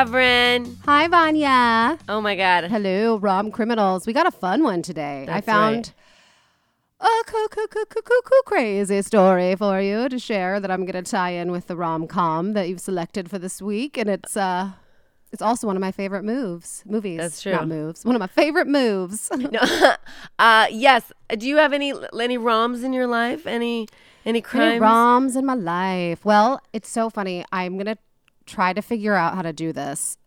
Hi, Vanya. Oh my God. Hello, Rom Criminals. We got a fun one today. I That's found a coo coo coo coo coo coo crazy story for you to share that I'm going to tie in with the rom com that you've selected for this week, and it's uh, it's also one of my favorite moves, movies. That's Not true. moves. One of my favorite moves. No, uh, yes. Do you have any any ROMs in your life? Any any crimes? Any roms in my life? Well, it's so funny. I'm gonna try to figure out how to do this.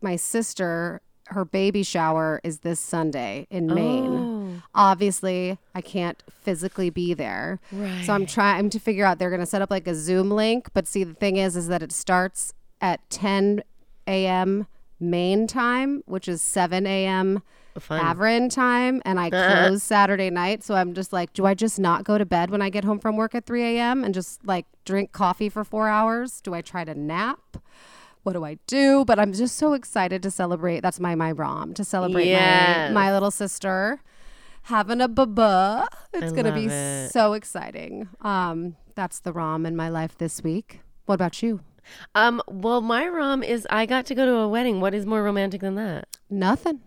My sister, her baby shower is this Sunday in Maine. Oh. Obviously, I can't physically be there, so I'm trying to figure out. They're gonna set up like a Zoom link, but see, the thing is, is that it starts at 10 a.m. Maine time, which is 7 a.m. Fun. Time, and I close Saturday night. So I'm just like, do I just not go to bed when I get home from work at 3 a.m. and just like drink coffee for four hours? Do I try to nap? What do I do? But I'm just so excited to celebrate. That's my my rom to celebrate Yes. my my little sister having a baba. It's gonna be it. so exciting. Um, that's the rom in my life this week. What about you? Um. Well, my ROM is I got to go to a wedding. What is more romantic than that? Nothing.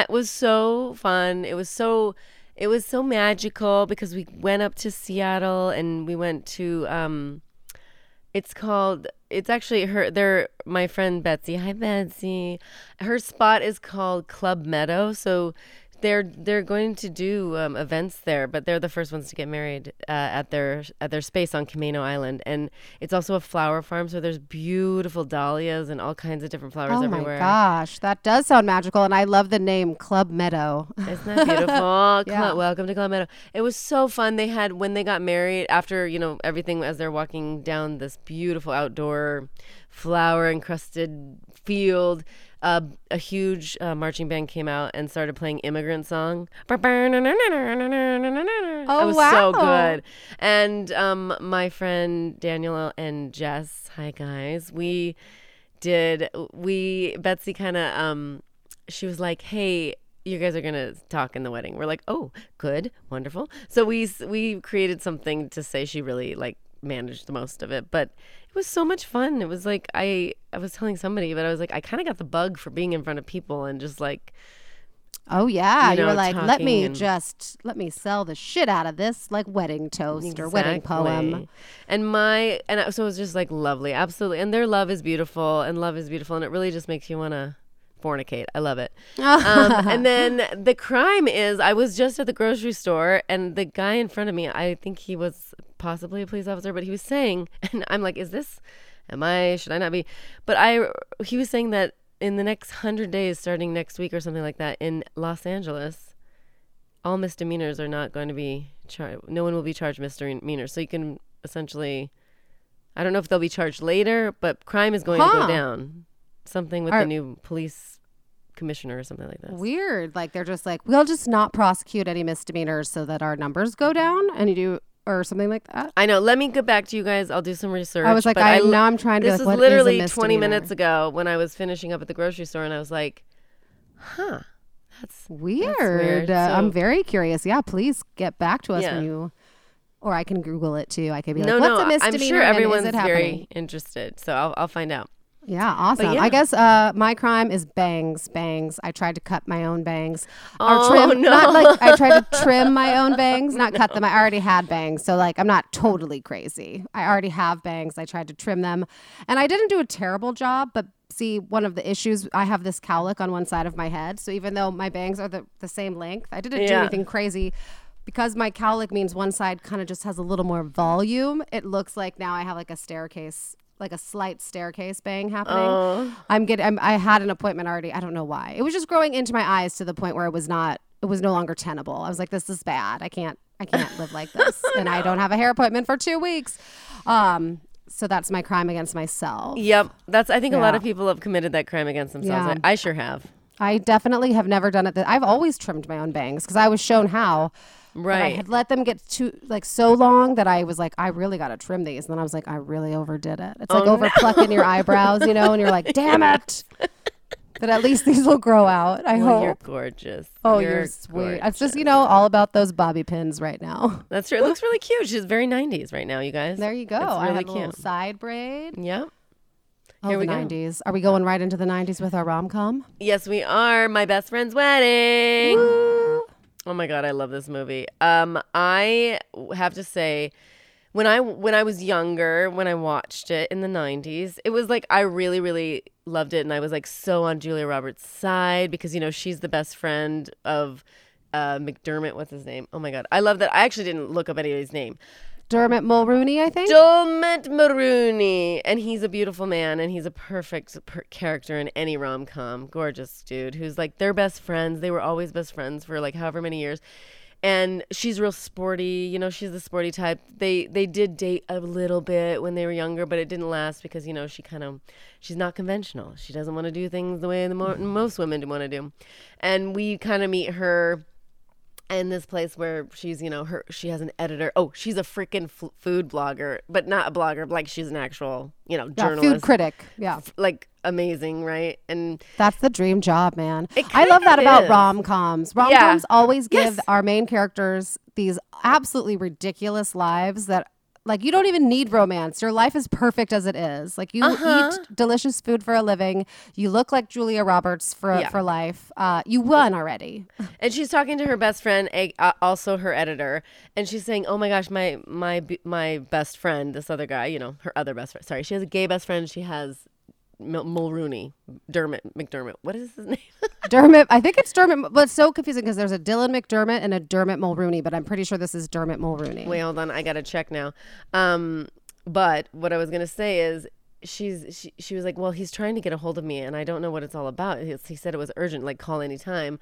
It was so fun. It was so it was so magical because we went up to Seattle and we went to um it's called it's actually her they're my friend Betsy. Hi Betsy. Her spot is called Club Meadow. So they're they're going to do um, events there, but they're the first ones to get married uh, at their at their space on Camano Island, and it's also a flower farm. So there's beautiful dahlias and all kinds of different flowers Oh everywhere. Oh my gosh, that does sound magical, and I love the name Club Meadow. Isn't that beautiful? Yeah. Cl- Welcome to Club Meadow. It was so fun. They had when they got married after you know everything as they're walking down this beautiful outdoor flower encrusted field. Uh, a huge uh, marching band came out and started playing "Immigrant Song." Oh, it was so good. And um, my friend Daniel and Jess, hi guys, we did we Betsy kind of um she was like, "Hey, you guys are gonna talk in the wedding." We're like, "Oh, good, wonderful." So we we created something to say she really like managed the most of it, but it was so much fun. It was like I I was telling somebody, but I was like, I kind of got the bug for being in front of people and just like Oh yeah, You you, were like, let me and- just let me sell the shit out of this like wedding toast or wedding poem. And my and I- so it was just like lovely, absolutely. And their love is beautiful, and love is beautiful, and it really just makes you want to fornicate. I love it. um, and then the crime is, I was just at the grocery store, and the guy in front of me, I think he was possibly a police officer, but he was saying, and I'm like, is this? Am I? Should I not be? But I, he was saying that in the next hundred days, starting next week or something like that, in Los Angeles, all misdemeanors are not going to be charged. No one will be charged misdemeanors. So you can essentially I don't know if they'll be charged later, but crime is going to go down. Something with Are- the new police commissioner or something like that. Weird. Like they're just like, we'll just not prosecute any misdemeanors so that our numbers go down, and you do or something like that. I know. Let me get back to you guys. I'll do some research. I was like, but I, now I'm trying to. This be is like, what is a literally 20 misdemeanor? minutes ago when I was finishing up at the grocery store, and I was like, huh, that's Weird. weird. Uh, I'm very curious. Yeah, please get back to us Yeah. when you, or I can Google it too. I could be no, like, no. what's a misdemeanor? I'm sure and everyone's is it very interested, so I'll, I'll find out. Yeah, awesome. yeah. I guess uh, my crime is bangs. Bangs. I tried to cut my own bangs. Oh, trim, no. Not like I tried to trim my own bangs, not cut them. I already had bangs, so like I'm not totally crazy. I already have bangs. I tried to trim them, and I didn't do a terrible job. But see, one of the issues I have this cowlick on one side of my head. So even though my bangs are the the same length, I didn't do anything crazy. Because my cowlick means one side kind of just has a little more volume, it looks like now I have like a staircase, like a slight staircase bang happening. I'm getting. I'm, I had an appointment already. I don't know why. It was just growing into my eyes to the point where it was not. It was no longer tenable. I was like, this is bad. I can't. I can't live like this, and I don't have a hair appointment for two weeks. Um. So that's my crime against myself. Yep, that's. I think a lot of people have committed that crime against themselves. Yeah. I, I sure have. I definitely have never done it. That I've always trimmed my own bangs because I was shown how. But I had let them get too like so long that I was like, I really got to trim these. And then I was like, I really overdid it. It's Oh, like over plucking your eyebrows, you know, and you're like, damn it. But at least these will grow out. I Well, hope. you're gorgeous. Oh, you're, sweet. It's just, you know, all about those bobby pins right now. That's true. It looks really cute. She's very 90s right now, you guys. There you go. It's I really have a little side braid. Yep. Oh, Here the we go. 90s. Are we going right into the 90s with our rom com? Yes, we are. My best friend's wedding. Oh my god, I love this movie. Um, I have to say, when I when I was younger, when I watched it in the '90s, it was like I really, really loved it, and I was like so on Julia Roberts' side because you know she's the best friend of uh, McDermott. What's his name? Oh my god, I love that. I actually didn't look up anybody's name. Dermot Mulroney, I think. Dermot Mulroney, and he's a beautiful man, and he's a perfect per- character in any rom com. Gorgeous dude who's like their best friends. They were always best friends for like however many years, and she's real sporty. You know, she's the sporty type. They they did date a little bit when they were younger, but it didn't last because you know she kind of she's not conventional. She doesn't want to do things the way the mo- most women want to do, and we kind of meet her in this place where she's you know her she has an editor oh she's a freaking f- food blogger but not a blogger like she's an actual you know Yeah, journalist food critic. Yeah. like amazing right and That's the dream job, man. I love that about rom coms. Rom coms always give Yes. our main characters these absolutely ridiculous lives that, like, you don't even need romance. Your life is perfect as it is. Like, you Uh-huh. eat delicious food for a living. You look like Julia Roberts for Yeah. for life. Uh, you won already. and she's talking to her best friend uh, also her editor and she's saying oh my gosh my my my best friend this other guy you know her other best friend sorry she has a gay best friend she has Mul- Mulroney Dermot McDermott what is his name Dermot, I think it's Dermot, but it's so confusing because there's a Dylan McDermott and a Dermot Mulroney, but I'm pretty sure this is Dermot Mulroney. Wait, hold on. I gotta check now. Um, but what I was gonna say is, she's she, she was like, well, he's trying to get a hold of me, and I don't know what it's all about. He, he said it was urgent, like call anytime.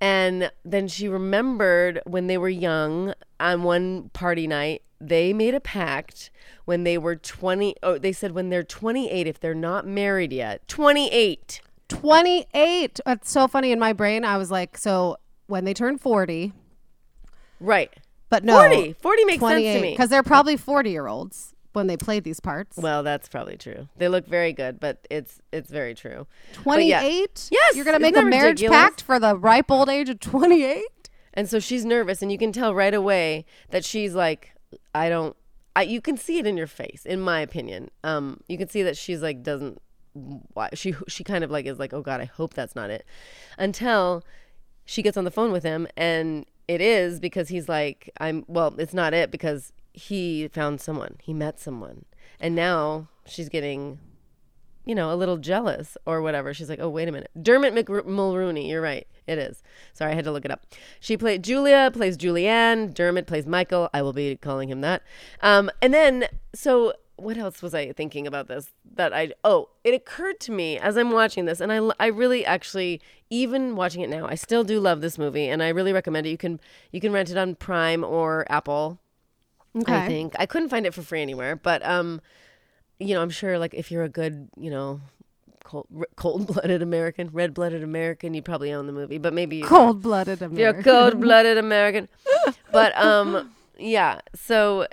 And then she remembered when they were young on one party night, they made a pact when they were 20. Oh, they said when they're 28, if they're not married yet, 28. 28. That's so funny. In my brain, I was like, so when they turn 40, Right. but no. 40. 40 makes sense to me. Because they're probably 40 year olds when they played these parts. Well, that's probably true. They look very good, but it's it's very true. But yeah. 28? Yes, You're going to make a marriage ridiculous? pact for the ripe old age of 28? And so she's nervous, and you can tell right away that she's like, I don't. I, you can see it in your face, in my opinion. Um, you can see that she's like doesn't. Why she she kind of like is like, oh God, I hope that's not it, until she gets on the phone with him, and it is because he's like, I'm. Well, it's not it because he found someone, he met someone, and now she's getting you know, a little jealous or whatever. She's like, oh, wait a minute. Dermot Mc- Mulroney. You're right. It is. Sorry, I had to look it up. She played Julia, plays Julianne. Dermot plays Michael. I will be calling him that. Um, and then, so what else was I thinking about this? That I, oh, it occurred to me as I'm watching this, and I, I really actually, even watching it now, I still do love this movie, and I really recommend it. You can, you can rent it on Prime or Apple. Okay. I think I couldn't find it for free anywhere, but um, you know, I'm sure like if you're a good, you know, cold cold-blooded American, red-blooded American, you probably own the movie, but maybe Cold blooded American. you're a cold-blooded American. but um yeah, so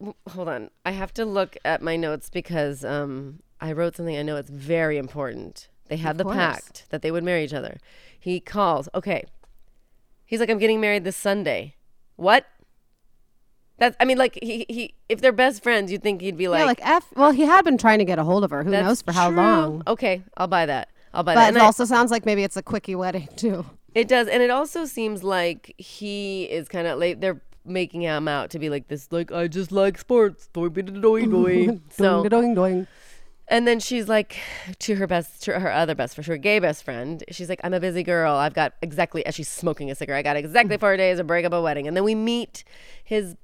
w- hold on. I have to look at my notes because um I wrote something I know it's very important. They had Of the course. pact that they would marry each other. He calls. Okay. He's like I'm getting married this Sunday. What? That's I mean like he he if they're best friends, you'd think he'd be like yeah, like F. Well, he had been trying to get a hold of her. Who "That's knows for how true." long? Okay, I'll buy that. I'll buy that. But And it I- also sounds like maybe it's a quickie wedding too. It does, and it also seems like he is kind of late. They're making him out to be like this, like I just like sports, doing doing doing. So, and then she's like to her best, to her other best friend, her gay best friend. She's like, I'm a busy girl. I've got exactly as she's smoking a cigarette. I got exactly mm. four days to break up a wedding, and then we meet his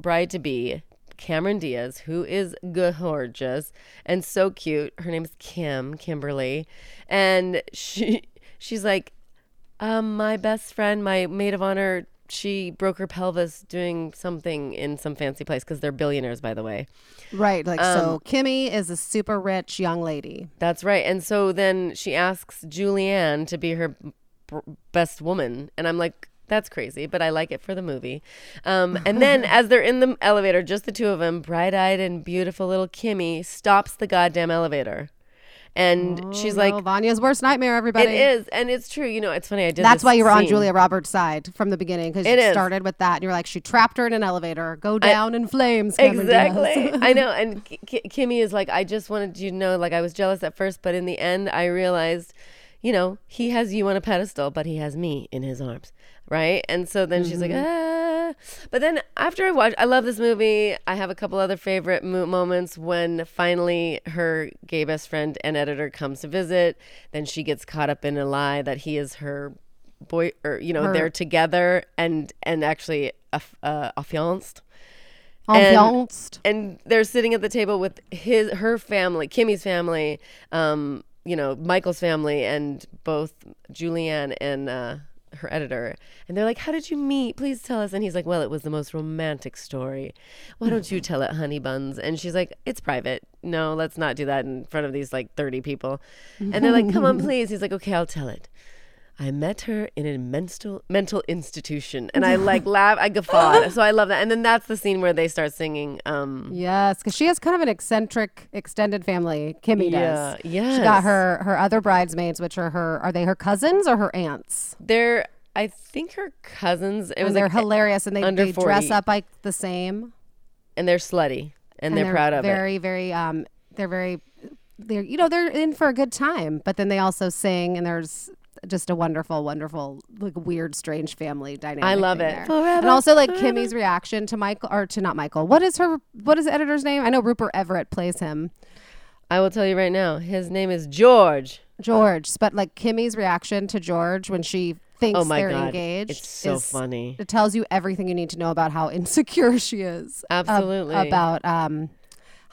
bride to be. Cameron Diaz, who is gorgeous and so cute. Her name is Kim, Kimberly. And she she's like, um, my best friend, my maid of honor, she broke her pelvis doing something in some fancy place because they're billionaires, by the way. Right. Like Um, so, Kimmy is a super rich young lady. That's right. And so then she asks Julianne to be her b- best woman, and I'm like, that's crazy, but I like it for the movie. Um, and then as they're in the elevator, just the two of them, bright-eyed and beautiful little Kimmy stops the goddamn elevator, and she's like, oh, Vanya's worst nightmare. Everybody. "It is," and it's true. You know, it's funny. I did. That's why you were on. Julia Roberts' side from the beginning because It you started with that. And you were like, she trapped her in an elevator. Go down in flames. Cameron Exactly. I know. And K- Kimmy is like, I just wanted you to know, like, I was jealous at first, but in the end, I realized, you know, he has you on a pedestal, but he has me in his arms. Right. And so then she's like, ah. But then after I watched, I love this movie. I have a couple other favorite mo- moments when finally her gay best friend and editor comes to visit. Then she gets caught up in a lie that he is her boy, or, you know, Her- they're together and, and actually aff- uh, affianced And- and they're sitting at the table with his her family, Kimmy's family, um, you know, Michael's family, and both Julianne and uh, her editor. And they're like, "How did you meet? Please tell us." And he's like, "Well, it was the most romantic story. Why don't you tell it, honey buns?" And she's like, "It's private. No, let's not do that in front of these like thirty people." And they're like, "Come on, please." He's like, "Okay, I'll tell it." I met her in a mental mental institution, and I like laugh, I guffawed. So I love that. And then that's the scene where they start singing. Um, Yes, because she has kind of an eccentric extended family. Kimmy does. Yeah, She got her her other bridesmaids, which are her are they her cousins or her aunts? They're, I think her cousins. It was they're like, hilarious, and they, they dress up like the same. and they're slutty, and, they're, proud of it. very, very um they're very they're you know they're in for a good time but then they also sing and there's just a wonderful wonderful like weird strange family dynamic I love it. Forever, and also like kimmy's reaction to michael or to not michael what is her what is the editor's name i know rupert everett plays him I will tell you right now, his name is George. george but like kimmy's reaction to george when she thinks Oh my they're God, engaged it's so is- funny. it tells you everything you need to know about how insecure she is ab- Absolutely. about um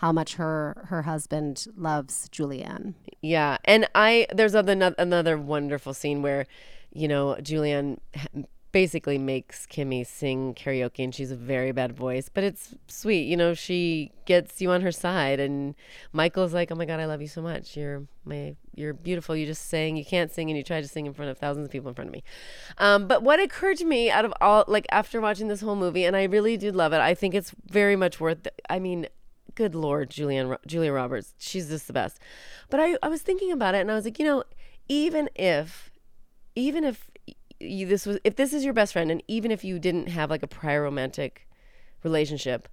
how much her her husband loves julianne Yeah, and I there's another another wonderful scene where, you know, Julianne basically makes Kimmy sing karaoke, and she's a very bad voice, but it's sweet. You know, she gets you on her side, and Michael's like, "Oh my God, I love you so much. You're my, you're beautiful. You just sang. You can't sing, and you tried to sing in front of thousands of people in front of me." Um, but what occurred to me out of all, like after watching this whole movie, and I really do love it. I think it's very much worth. I mean, good lord julianne julia roberts she's just the best. But I, I was thinking about it and i was like you know even if even if you, this was if this is your best friend and even if you didn't have like a prior romantic relationship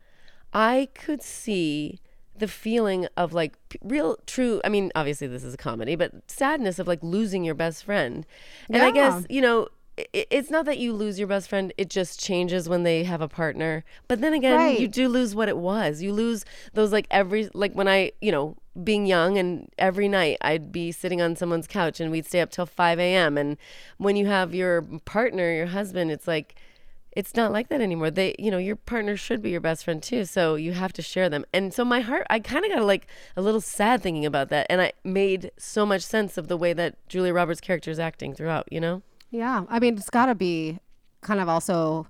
i could see the feeling of like real true i mean obviously this is a comedy but sadness of like losing your best friend. And i guess you know it's not that you lose your best friend it just changes when they have a partner. But then again you do lose what it was. You lose those like every like when i you know being young and every night i'd be sitting on someone's couch and we'd stay up till 5 a.m and when you have your partner your husband it's like it's not like that anymore. They you know your partner should be your best friend too so you have to share them. And so my heart i kind of got like a little sad thinking about that and i made so much sense of the way that julia roberts character is acting throughout you know Yeah, I mean, it's got to be kind of also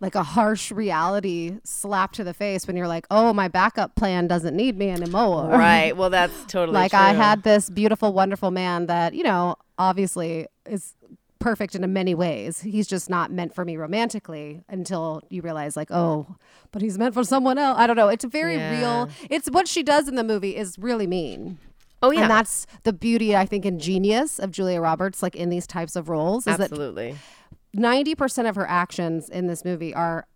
like a harsh reality slap to the face when you're like, oh, my backup plan doesn't need me anymore. Right. Well, that's totally like I had this beautiful, wonderful man that, you know, obviously is perfect in many ways. He's just not meant for me romantically until you realize like, oh, but he's meant for someone else. I don't know. It's very Yeah. real. It's what she does in the movie is really mean. Oh yeah. And that's the beauty, I think, and genius of Julia Roberts, like in these types of roles, is that Absolutely. 90% of her actions in this movie are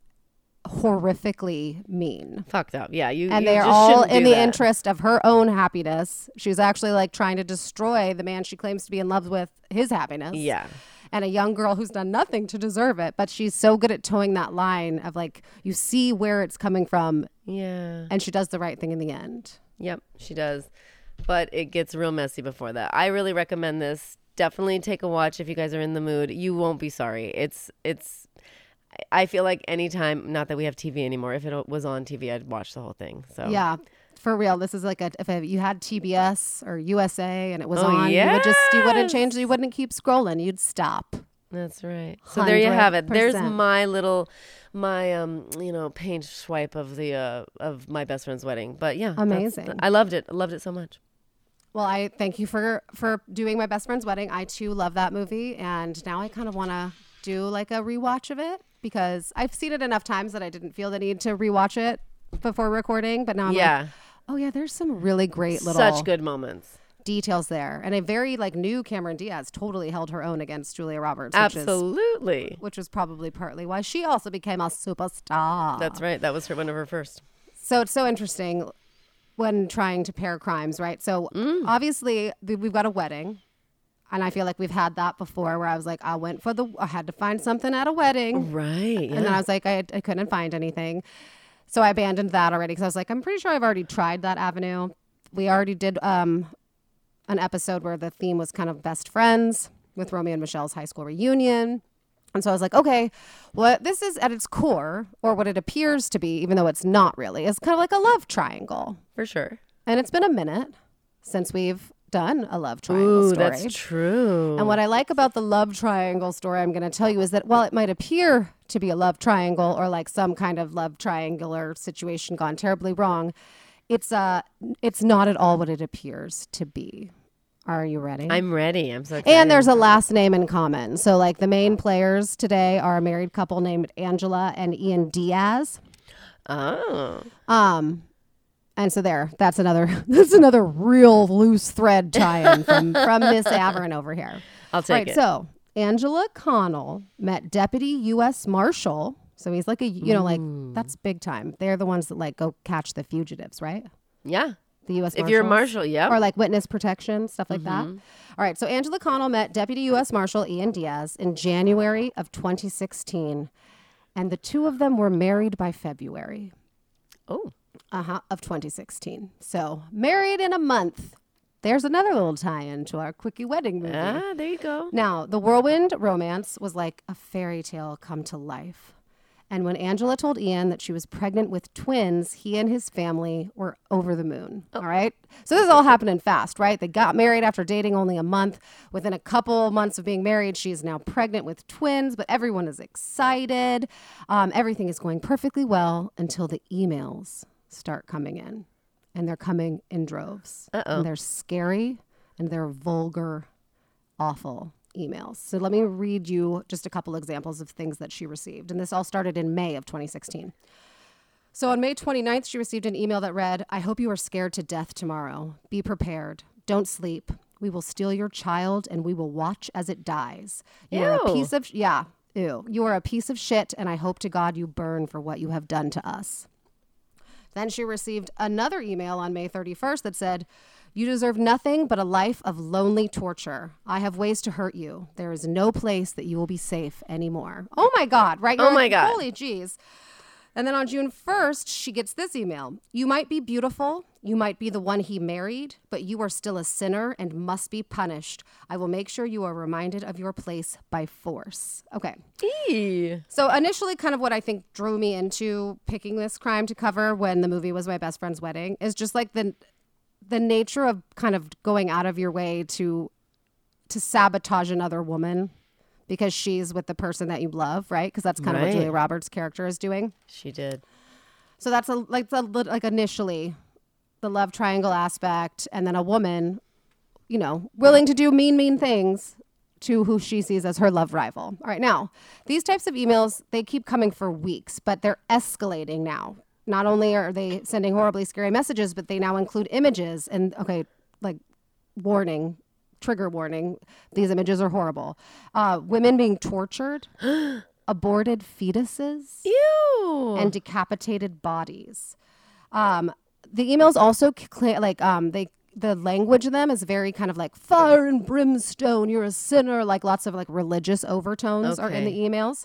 horrifically mean. Fucked up. Yeah. You. And you they're just all in the that. interest of her own happiness. She's actually like trying to destroy the man she claims to be in love with, his happiness. Yeah. And a young girl who's done nothing to deserve it. But she's so good at toeing that line of like, you see where it's coming from, Yeah. and she does the right thing in the end. Yep, she does. But it gets real messy before that. I really recommend this. Definitely take a watch if you guys are in the mood. You won't be sorry. It's it's I feel like anytime not that we have TV anymore, if it was on TV, I'd watch the whole thing. So Yeah. For real, this is like a if you had TBS or USA and it was Oh, on, you would just you wouldn't change, you wouldn't keep scrolling, you'd stop. That's right. So there you have it. There's my little my um you know paint swipe of the uh of my best friend's wedding. But yeah, Amazing. I loved it. I loved it so much. Well, I thank you for for doing my best friend's wedding. I too love that movie, and now I kind of want to do like a rewatch of it because I've seen it enough times that I didn't feel the need to rewatch it before recording. But now I'm yeah, like, oh yeah, there's some really great little such good moments. details there, and a very like new Cameron Diaz totally held her own against Julia Roberts, which is Absolutely. which was probably partly why she also became a superstar. That's right. That was her one of her first. So it's so interesting when trying to pair crimes, right? So Mm. obviously we've got a wedding. And I feel like we've had that before where I was like, I went for the, I had to find something at a wedding. Right. Yeah. And then I was like, I, I couldn't find anything. So I abandoned that already because I was like, I'm pretty sure I've already tried that avenue. We already did um, an episode where the theme was kind of best friends with Romy and Michele's high school reunion. And so I was like, okay, what this is at its core, or what it appears to be, even though it's not really, is kind of like a love triangle. For sure. And it's been a minute since we've done a love triangle Ooh, story. that's true. And what I like about the love triangle story I'm going to tell you is that while it might appear to be a love triangle or like some kind of love triangular situation gone terribly wrong, it's uh it's not at all what it appears to be. Are you ready? I'm ready. I'm so excited. and there's a last name in common. So like the main players today are a married couple named Angela and Ian Diaz. oh, Um, and so there, that's another that's another real loose thread tie-in from from Miss Averin over here. I'll take right, it. so Angela Connell met Deputy U.S. Marshal. So he's like a you know like that's big time. They're the ones that like go catch the fugitives, right? yeah. The U.S. If you're a marshal, yeah. or like witness protection, stuff like that. Mm-hmm. All right, so Angela Connell met Deputy U.S. Marshal Ian Diaz in January of 2016, and the two of them were married by February oh, uh-huh, of 2016. So married in a month. There's another little tie-in to our quickie wedding movie. ah, there you go. Now, the whirlwind romance was like a fairy tale come to life. And when Angela told Ian that she was pregnant with twins, he and his family were over the moon. All right. So this is all happening fast, right? They got married after dating only a month. Within a couple months of being married, she is now pregnant with twins, but everyone is excited. Um, everything is going perfectly well until the emails start coming in. And they're coming in droves. Uh-oh. And they're scary and they're vulgar awful emails. So let me read you just a couple examples of things that she received. And this all started in May of 2016. So on May 29th, she received an email that read, I hope you are scared to death tomorrow. Be prepared. Don't sleep. We will steal your child and we will watch as it dies. You are a piece of, yeah, ew. You are a piece of shit and I hope to God you burn for what you have done to us. Then she received another email on May 31st that said, You deserve nothing but a life of lonely torture. I have ways to hurt you. There is no place that you will be safe anymore. Oh my God, right? Now. Oh You're my like, God. Holy jeez. And then on June 1st, she gets this email You might be beautiful. You might be the one he married, but you are still a sinner and must be punished. I will make sure you are reminded of your place by force. Okay. Eee. So initially, kind of what I think drew me into picking this crime to cover when the movie was my best friend's wedding is just like the the nature of kind of going out of your way to to sabotage another woman because she's with the person that you love, right? Because that's kind of what Julia Roberts' character is doing. She did. So that's a like the like initially the love triangle aspect, and then a woman, you know, willing to do mean mean things to who she sees as her love rival. All right, now these types of emails they keep coming for weeks, but they're escalating now. Not only are they sending horribly scary messages, but they now include images and okay, like warning. Trigger warning. These images are horrible. Uh, women being tortured, aborted fetuses, Ew. and decapitated bodies. Um, the emails also c- cla like um, they the language of them is very kind of like fire and brimstone. You're a sinner. Like lots of like religious overtones are in the emails,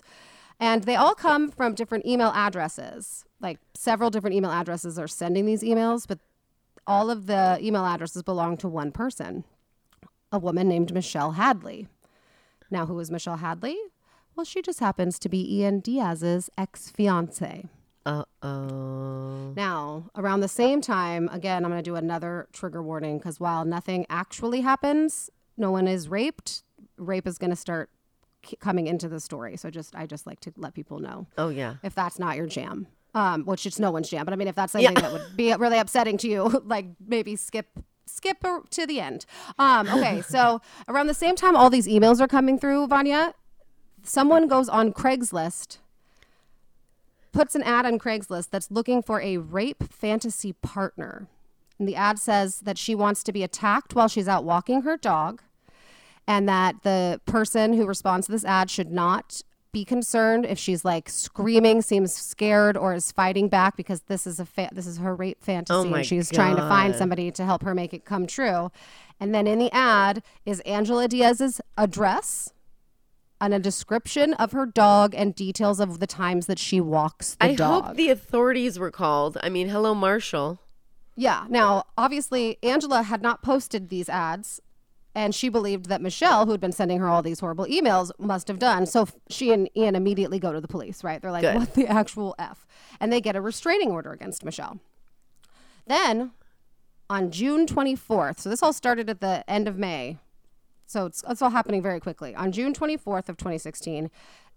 and they all come from different email addresses. Like several different email addresses are sending these emails, but all of the email addresses belong to one person, a woman named Michelle Hadley. Now, who is Michelle Hadley? Well, she just happens to be Ian Diaz's ex fiance. Uh oh. Now, around the same time, again, I'm going to do another trigger warning because while nothing actually happens, no one is raped. Rape is going to start coming into the story. So just, I just like to let people know Oh yeah. if that's not your jam, um, which it's no one's jam. But I mean, if that's something that would be really upsetting to you, like maybe skip skip to the end. Um, okay, so around the same time, all these emails are coming through, Vanya. Someone goes on Craigslist, puts an ad on Craigslist that's looking for a rape fantasy partner. And the ad says that she wants to be attacked while she's out walking her dog and that the person who responds to this ad should not be concerned if she's like screaming, seems scared, or is fighting back because this is a fa- this is her rape fantasy, Oh and she's trying to find somebody to help her make it come true. And then in the ad is Angela Diaz's address and a description of her dog and details of the times that she walks the I dog. hope the authorities were called. I mean, hello, Marshall. Yeah. Now, obviously, Angela had not posted these ads, and she believed that Michelle, who had been sending her all these horrible emails, must have done. So she and Ian immediately go to the police, right? They're like, Good. what the actual F? And they get a restraining order against Michelle. Then on June 24th, so this all started at the end of May. So it's, it's all happening very quickly. On June 24th of 2016,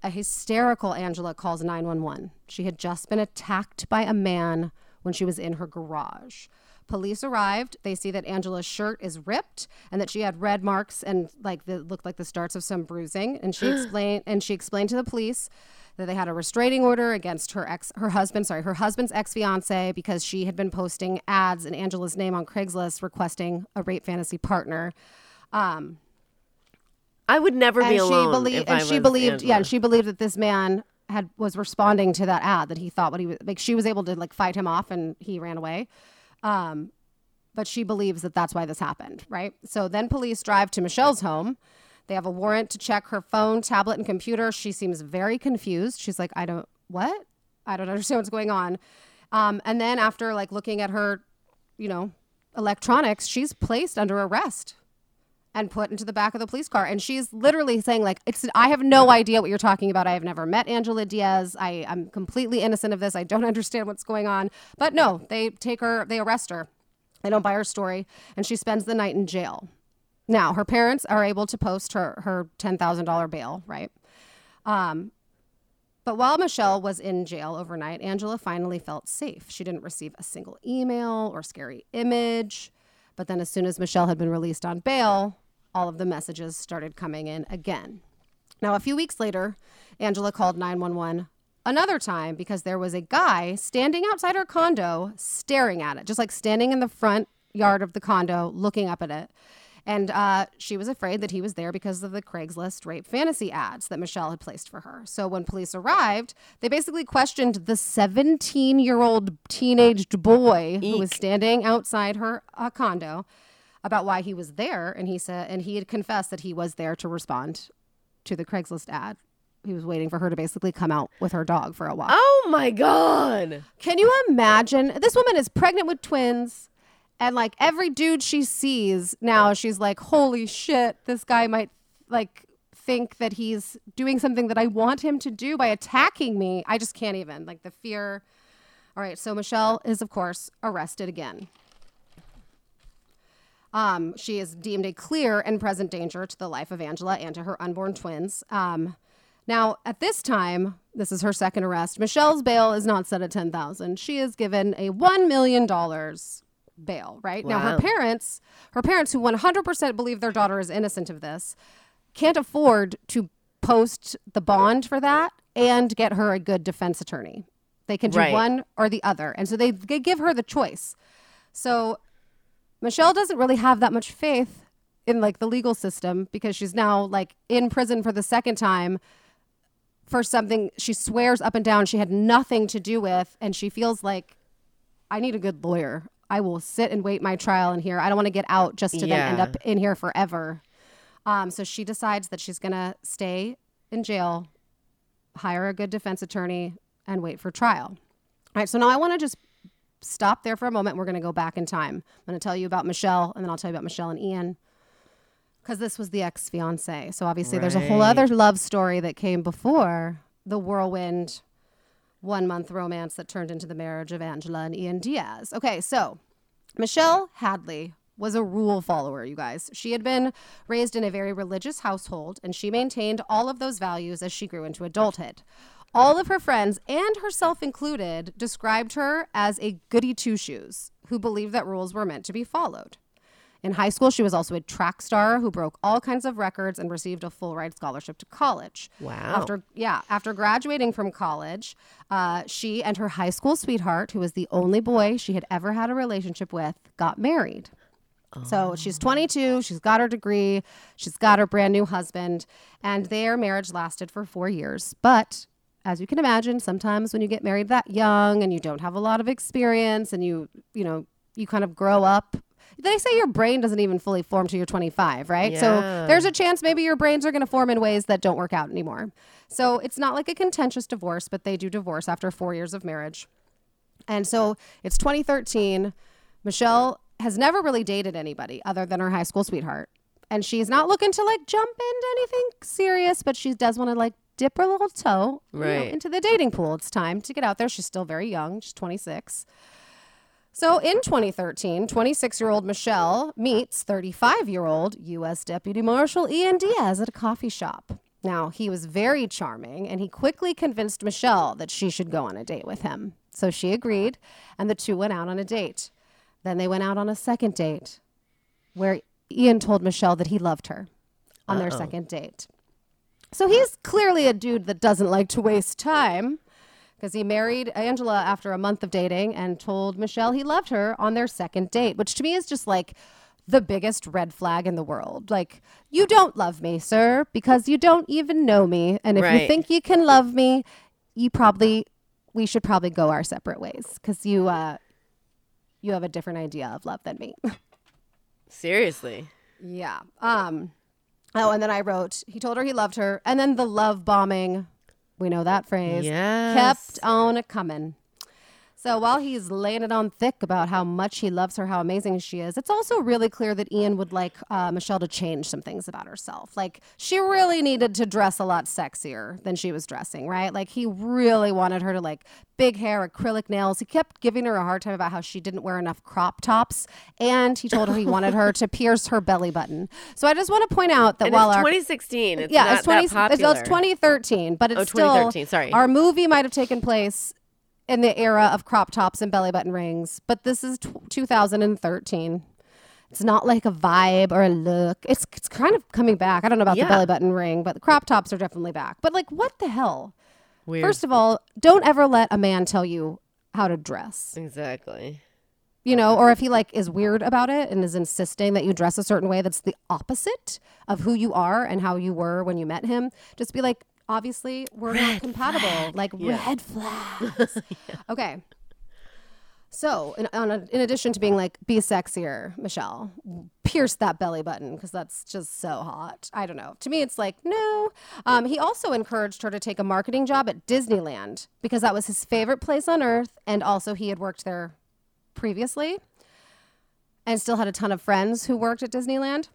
a hysterical Angela calls 911. She had just been attacked by a man when she was in her garage. Police arrived. They see that Angela's shirt is ripped and that she had red marks and like the looked like the starts of some bruising. And she explained and she explained to the police that they had a restraining order against her ex her husband, sorry, her husband's ex-fiance because she had been posting ads in Angela's name on Craigslist requesting a rape fantasy partner. Um, I would never be and alone. she believed if and I she believed yeah and she believed that this man had was responding to that ad that he thought what he was like she was able to like fight him off and he ran away um but she believes that that's why this happened right? So then police drive to michelle's home. They have a warrant to check her phone tablet and computer. She seems very confused. She's like i don't what? I don't understand what's going on. Um, and then after like looking at her you know electronics she's placed under arrest and put into the back of the police car. And she's literally saying, like, it's I have no idea what you're talking about. I have never met Angela Diaz. I'm completely innocent of this. I don't understand what's going on. But no, they take her, they arrest her. They don't buy her story, and she spends the night in jail. Now, her parents are able to post her her ten thousand dollar bail, right? Um, but while Michelle was in jail overnight, Angela finally felt safe. She didn't receive a single email or scary image. But then, as soon as Michelle had been released on bail, all of the messages started coming in again. Now, a few weeks later, Angela called 911 another time because there was a guy standing outside her condo staring at it, just like standing in the front yard of the condo looking up at it. And uh, she was afraid that he was there because of the Craigslist rape fantasy ads that Michelle had placed for her. So when police arrived, they basically questioned the 17 year old teenaged boy who was standing outside her uh, condo about why he was there. And he said, and he had confessed that he was there to respond to the Craigslist ad. He was waiting for her to basically come out with her dog for a walk. Oh my god. Can you imagine? This woman is pregnant with twins, and like every dude she sees now, she's like, "Holy shit, this guy might like think that he's doing something that I want him to do by attacking me." I just can't even like the fear. All right, so Michelle is of course arrested again. Um, she is deemed a clear and present danger to the life of Angela and to her unborn twins. Um, now, at this time, this is her second arrest. Michelle's bail is not set at ten thousand. She is given a one million dollars bail. Right now, her parents, her parents, who one hundred percent believe their daughter is innocent of this, can't afford to post the bond for that and get her a good defense attorney. They can do Right. one or the other, and so they, they give her the choice. So Michelle doesn't really have that much faith in like the legal system because she's now like in prison for the second time for something she swears up and down she had nothing to do with and she feels like I need a good lawyer. I will sit and wait my trial in here. I don't want to get out just to then end up in here forever. Um, so she decides that she's going to stay in jail, hire a good defense attorney, and wait for trial. All right, so now I want to just stop there for a moment. We're going to go back in time. I'm going to tell you about Michelle, and then I'll tell you about Michelle and Ian. Because this was the ex fiance. So obviously, there's a whole other love story that came before the whirlwind one month romance that turned into the marriage of Angela and Ian Diaz. Okay, so Michelle Hadley was a rule follower, you guys. She had been raised in a very religious household and she maintained all of those values as she grew into adulthood. All of her friends, and herself included, described her as a goody two shoes who believed that rules were meant to be followed. In high school, she was also a track star who broke all kinds of records and received a full ride scholarship to college. Wow. After yeah, after graduating from college, uh, she and her high school sweetheart, who was the only boy she had ever had a relationship with, got married. So she's 22, she's got her degree, she's got her brand new husband, and their marriage lasted for four years. But as you can imagine, sometimes when you get married that young and you don't have a lot of experience and you, you know, you kind of grow up. They say your brain doesn't even fully form till you're 25, right? So there's a chance maybe your brains are going to form in ways that don't work out anymore. So it's not like a contentious divorce, but they do divorce after four years of marriage. And so it's 2013. Michelle has never really dated anybody other than her high school sweetheart. And she's not looking to like jump into anything serious, but she does want to like dip her little toe you know, into the dating pool. It's time to get out there. She's still very young. She's 26. So in 2013, 26 year old Michelle meets 35 year old U.S. Deputy Marshal Ian Diaz at a coffee shop. Now, he was very charming and he quickly convinced Michelle that she should go on a date with him. So she agreed, and the two went out on a date. Then they went out on a second date where Ian told Michelle that he loved her on their second date. So he's clearly a dude that doesn't like to waste time because he married Angela after a month of dating and told Michelle he loved her on their second date, which to me is just like the biggest red flag in the world. Like, you don't love me, sir, because you don't even know me. And if you think you can love me, you probably, we should probably go our separate ways because you, uh, you have a different idea of love than me. Seriously. Yeah. Um. Oh, and then I wrote. He told her he loved her, and then the love bombing. We know that phrase. Yes. Kept on coming. So while he's laying it on thick about how much he loves her, how amazing she is, it's also really clear that Ian would like uh, Michelle to change some things about herself. Like she really needed to dress a lot sexier than she was dressing, right? Like he really wanted her to like big hair, acrylic nails. He kept giving her a hard time about how she didn't wear enough crop tops, and he told her he wanted her to pierce her belly button. So I just want to point out that And while it's our 2016. It's yeah, not it's twenty. that It's, popular. it's 2013, but it's Oh, still 2013, sorry. Our movie might have taken place in the era of crop tops and belly button rings, but this is t- 2013. It's not like a vibe or a look. It's it's kind of coming back. I don't know about Yeah. the belly button ring, but the crop tops are definitely back. But like, what the hell? Weird. First of all, don't ever let a man tell you how to dress exactly. you know, or if he like is weird about it and is insisting that you dress a certain way that's the opposite of who you are and how you were when you met him, just be like, obviously we're not compatible. Like red flags. Okay. So, in, on a, in addition to being like, be sexier, Michelle, pierce that belly button because that's just so hot. I don't know. To me, it's like, no. Um, he also encouraged her to take a marketing job at Disneyland because that was his favorite place on earth. And also, he had worked there previously and still had a ton of friends who worked at Disneyland.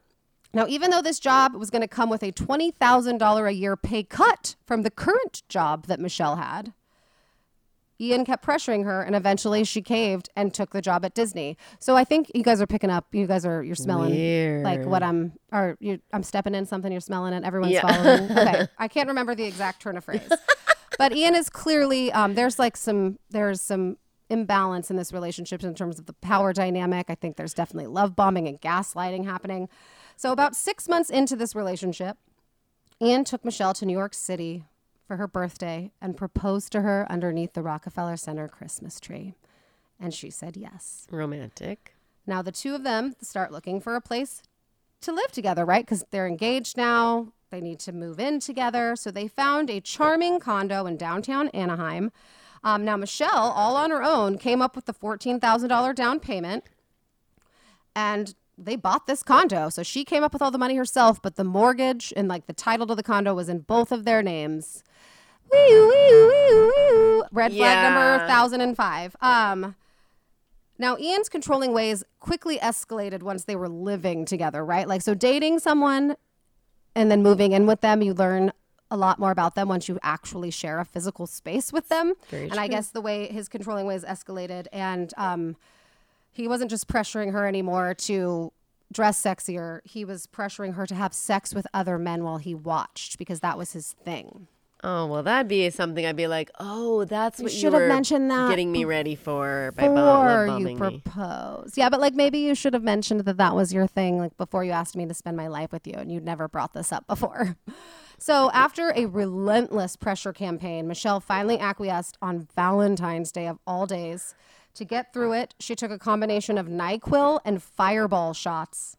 Now, even though this job was going to come with a $20,000 a year pay cut from the current job that Michelle had, Ian kept pressuring her, and eventually she caved and took the job at Disney. So I think you guys are picking up. You guys are you're smelling like what I'm or you, I'm stepping in something. You're smelling it. Everyone's Yeah. following. okay, I can't remember the exact turn of phrase, but Ian is clearly um, there's like some there's some imbalance in this relationship in terms of the power dynamic. I think there's definitely love bombing and gaslighting happening. So about six months into this relationship, Ian took Michelle to New York City for her birthday and proposed to her underneath the Rockefeller Center Christmas tree. And she said yes. Romantic. Now the two of them start looking for a place to live together, right? Because they're engaged now. They need to move in together. So they found a charming condo in downtown Anaheim. Um, now, Michelle, all on her own, came up with the $14,000 down payment and they bought this condo. So she came up with all the money herself, but the mortgage and like the title to the condo was in both of their names. Wee, wee, wee, wee. Red flag number 1005. Um, now, Ian's controlling ways quickly escalated once they were living together, right? Like, so dating someone and then moving in with them, you learn a lot more about them once you actually share a physical space with them. Very and I guess the way his controlling ways escalated, and um, he wasn't just pressuring her anymore to dress sexier, he was pressuring her to have sex with other men while he watched because that was his thing. Oh well, that'd be something I'd be like, oh, that's what you, should have were mentioned that getting me ready for by before you bombing me. propose. Yeah, but like maybe you should have mentioned that that was your thing, like before you asked me to spend my life with you, and you'd never brought this up before. So after a relentless pressure campaign, Michelle finally acquiesced on Valentine's Day of all days. To get through it, she took a combination of NyQuil and Fireball shots.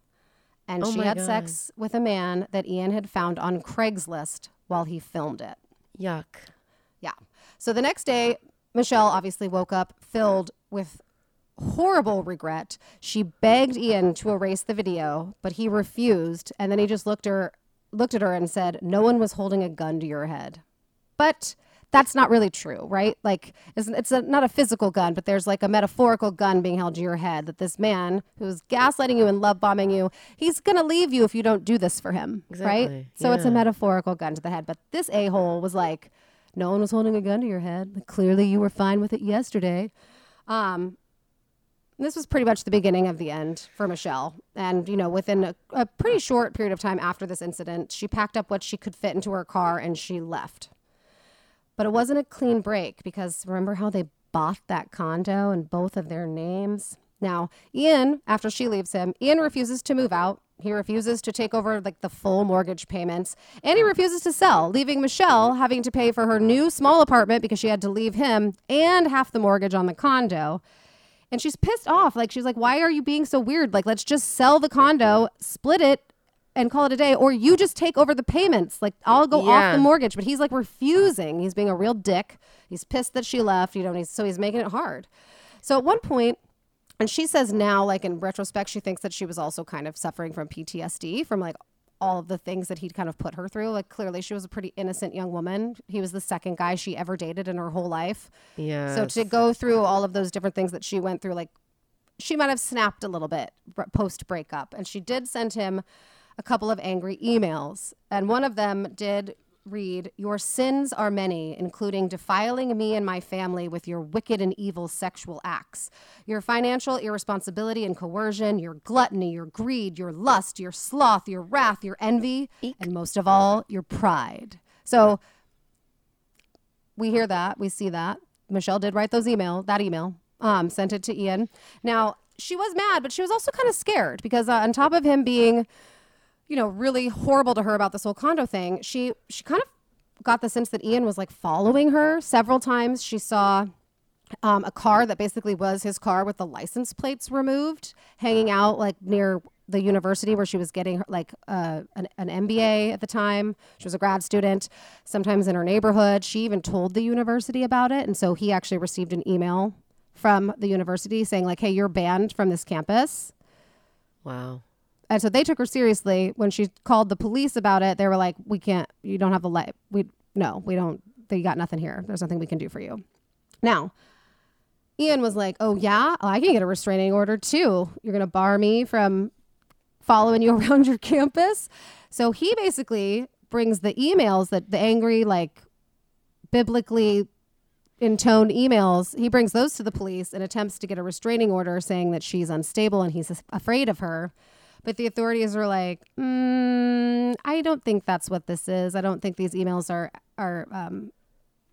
And Oh she had God. sex with a man that Ian had found on Craigslist while he filmed it. Yuck. Yeah. So the next day, Michelle obviously woke up filled with horrible regret. She begged Ian to erase the video, but he refused, and then he just looked her looked at her and said, "No one was holding a gun to your head." But that's not really true, right? Like it's, it's a, not a physical gun, but there's like a metaphorical gun being held to your head that this man who's gaslighting you and love bombing you, he's going to leave you if you don't do this for him, right? Exactly, So it's a metaphorical gun to the head, but this a-hole was like no one was holding a gun to your head. Clearly you were fine with it yesterday. Um this was pretty much the beginning of the end for Michelle. And, you know, within a, a pretty short period of time after this incident, she packed up what she could fit into her car and she left. But it wasn't a clean break because remember how they bought that condo in both of their names? Now, Ian, after she leaves him, Ian refuses to move out. He refuses to take over like the full mortgage payments and he refuses to sell, leaving Michelle having to pay for her new small apartment because she had to leave him and half the mortgage on the condo. And she's pissed off. Like, she's like, why are you being so weird? Like, let's just sell the condo, split it, and call it a day. Or you uh-huh. just take over the payments. Like, I'll go off the mortgage. But he's like refusing. He's being a real dick. He's pissed that she left, you know, and he's, so he's making it hard. So at one point, and she says now, like in retrospect, she thinks that she was also kind of suffering from PTSD from like all of the things that he'd kind of put her through. Like clearly she was a pretty innocent young woman. He was the second guy she ever dated in her whole life. Yeah. So to go through all of those different things that she went through, like she might have snapped a little bit post breakup. And she did send him a couple of angry emails. And one of them did read, Your sins are many, including defiling me and my family with your wicked and evil sexual acts, your financial irresponsibility and coercion, your gluttony, your greed, your lust, your sloth, your wrath, your envy, and most of all, your pride. So we hear that, we see that. Michelle did write those email, that email, um, sent it to Ian. Now she was mad, but she was also kind of scared because uh, on top of him being, you know, really horrible to her about this whole condo thing, she she kind of got the sense that Ian was like following her several times. She saw um, a car that basically was his car with the license plates removed, hanging out like near the university where she was getting her, like uh, an, an MBA at the time. She was a grad student. Sometimes in her neighborhood, she even told the university about it, and so he actually received an email from the university saying like, "Hey, you're banned from this campus." wow. And so they took her seriously. When she called the police about it, they were like, "We can't. You don't have the light. We no, we don't. They got nothing here. There's nothing we can do for you." Now, Ian was like, "Oh yeah, oh, I can get a restraining order too. You're gonna bar me from following you around your campus." So he basically brings the emails that the angry, like, biblically intoned emails. He brings those to the police and attempts to get a restraining order saying that she's unstable and he's afraid of her. But the authorities were like, mm, I don't think that's what this is. I don't think these emails are are um,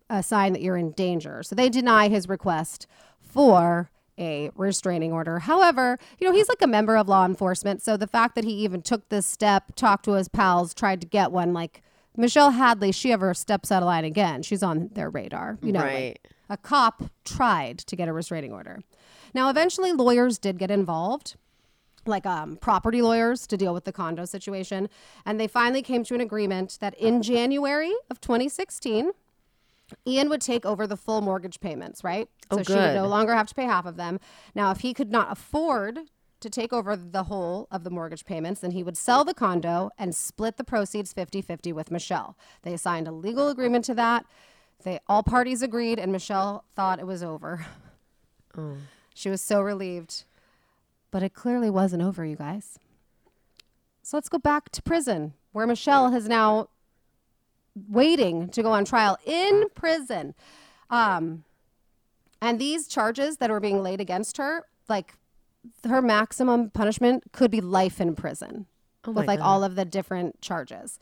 a sign that you're in danger. So they deny his request for a restraining order. However, you know, he's like a member of law enforcement. So the fact that he even took this step, talked to his pals, tried to get one, like Michelle Hadley, she ever steps out of line again, she's on their radar. You know, like, Right. a cop tried to get a restraining order. Now, eventually, lawyers did get involved, like um, property lawyers to deal with the condo situation. And they finally came to an agreement that in January of 2016, Ian would take over the full mortgage payments, right? Oh, so she would no longer have to pay half of them. Now, if he could not afford to take over the whole of the mortgage payments, then he would sell the condo and split the proceeds 50 50 with Michelle. They signed a legal agreement to that. They all parties agreed, and Michelle thought it was over. Oh. She was so relieved. But it clearly wasn't over, you guys. So let's go back to prison, where Michelle has now waiting to go on trial in prison. Um, and these charges that are being laid against her, like her maximum punishment could be life in prison Oh with like all of the different charges.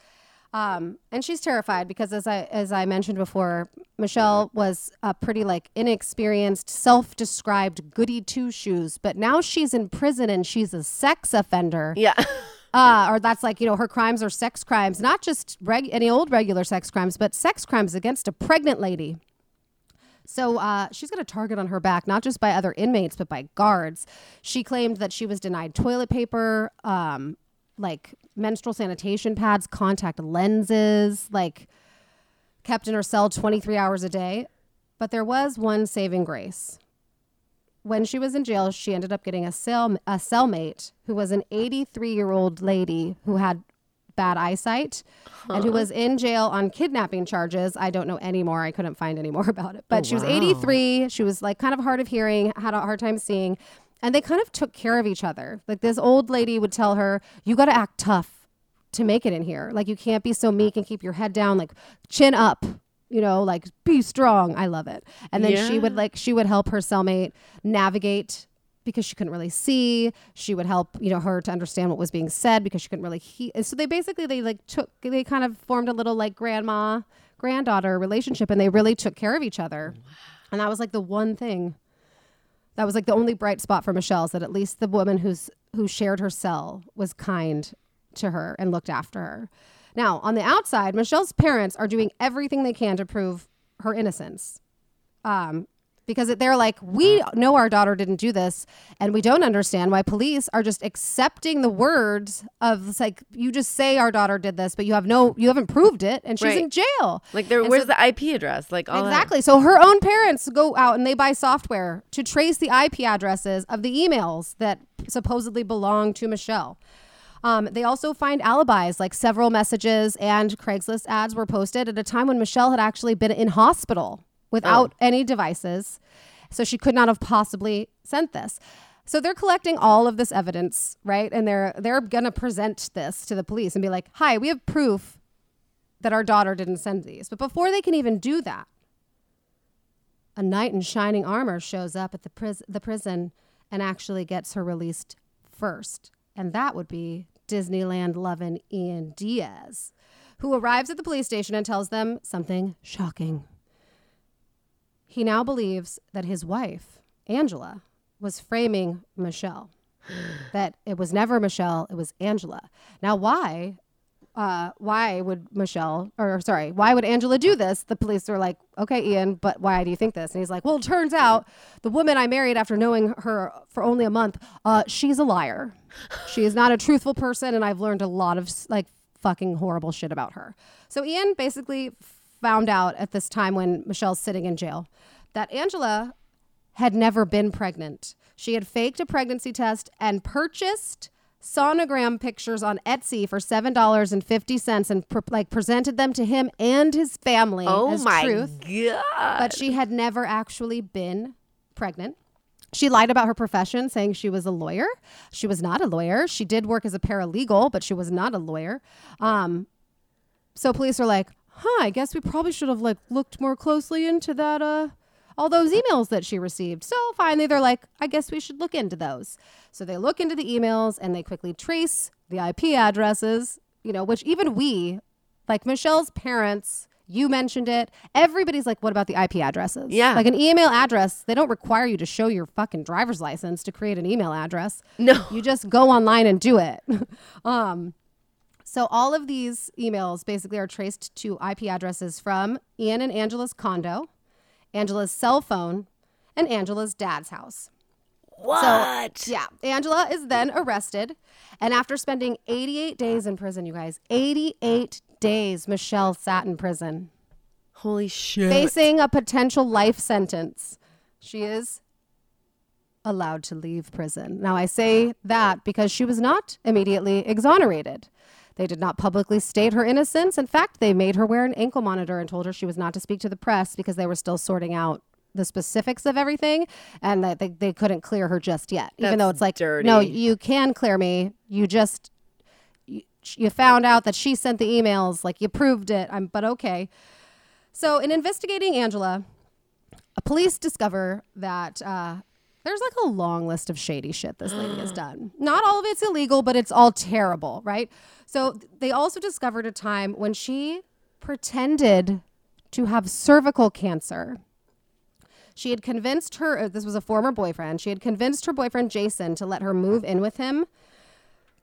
Um, and she's terrified because as I as I mentioned before, Michelle was a pretty like inexperienced, self-described goody two shoes, but now she's in prison and she's a sex offender Yeah. uh, or that's like you know her crimes are sex crimes, not just reg- any old regular sex crimes, but sex crimes against a pregnant lady. So uh, she's got a target on her back, not just by other inmates, but by guards. She claimed that she was denied toilet paper, um, like menstrual sanitation pads, contact lenses, like kept in her cell 23 hours a day. But there was one saving grace when she was in jail, she ended up getting a cell a cellmate who was an 83 year old lady who had bad eyesight and who was in jail on kidnapping charges. I don't know any more. I couldn't find any more about it. But she oh, was 83. She was like kind of hard of hearing, had a hard time seeing, and they kind of took care of each other. Like this old lady would tell her, "You got to act tough to make it in here. Like you can't be so meek and keep your head down. Like chin up." You know, like be strong. I love it. And then she would like she would help her cellmate navigate because she couldn't really see. She would help, you know, her to understand what was being said because she couldn't really hear. So they basically they like took they kind of formed a little like grandma granddaughter relationship and they really took care of each other. And that was like the one thing that was like the only bright spot for Michelle is that at least the woman who's who shared her cell was kind to her and looked after her. Now, on the outside, Michelle's parents are doing everything they can to prove her innocence. Um, because they're like, we know our daughter didn't do this, and we don't understand why police are just accepting the words of like you just say our daughter did this, but you have no, you haven't proved it, and she's Right. in jail. Like there, where's so- the IP address? Like all that- Exactly. So her own parents go out and they buy software to trace the IP addresses of the emails that supposedly belong to Michelle. Um, they also find alibis, like several messages and Craigslist ads were posted at a time when Michelle had actually been in hospital without any devices. So she could not have possibly sent this. So they're collecting all of this evidence, right? And they're they're gonna present this to the police and be like, "Hi, we have proof that our daughter didn't send these." But before they can even do that, a knight in shining armor shows up at the, pris- the prison and actually gets her released first. And that would be Disneyland loving Ian Diaz, who arrives at the police station and tells them something shocking. He now believes that his wife, Angela, was framing Michelle. that it was never Michelle, it was Angela. Now, why uh, why would Michelle, or sorry, why would Angela do this? The police were like, okay, Ian, but why do you think this? And he's like, well, it turns out the woman I married after knowing her for only a month, uh, she's a liar. She is not a truthful person, and I've learned a lot of like fucking horrible shit about her. So Ian basically found out at this time when Michelle's sitting in jail that Angela had never been pregnant. She had faked a pregnancy test and purchased sonogram pictures on Etsy for seven dollars and fifty cents, and pr- like presented them to him and his family Oh as my truth. god! But she had never actually been pregnant. She lied about her profession, saying she was a lawyer. She was not a lawyer. She did work as a paralegal, but she was not a lawyer. Um, so police are like, "Huh? I guess we probably should have like looked more closely into that uh all those emails that she received. So finally, they're like, I guess we should look into those. So they look into the emails and they quickly trace the IP addresses, you know, which even we, like Michelle's parents, you mentioned it. Everybody's like, what about the IP addresses? Yeah. Like an email address, they don't require you to show your fucking driver's license to create an email address. No. You just go online and do it. um, so all of these emails basically are traced to IP addresses from Ian and Angela's condo, Angela's cell phone, and Angela's dad's house. What? Yeah. Angela is then arrested. And after spending 88 days in prison, you guys, 88 days, Michelle sat in prison Holy shit. facing a potential life sentence. She is allowed to leave prison. Now, I say that because she was not immediately exonerated. They did not publicly state her innocence. In fact, they made her wear an ankle monitor and told her she was not to speak to the press because they were still sorting out the specifics of everything and that they, they couldn't clear her just yet. Even though it's like, dirty. no, you can clear me. You just, you, you found out that she sent the emails, like you proved it. I'm, but okay. So, in investigating Angela, police discover that uh, there's like a long list of shady shit this lady has done. Not all of it's illegal, but it's all terrible, right? So, they also discovered a time when she pretended to have cervical cancer. She had convinced her, uh, this was a former boyfriend, she had convinced her boyfriend Jason to let her move in with him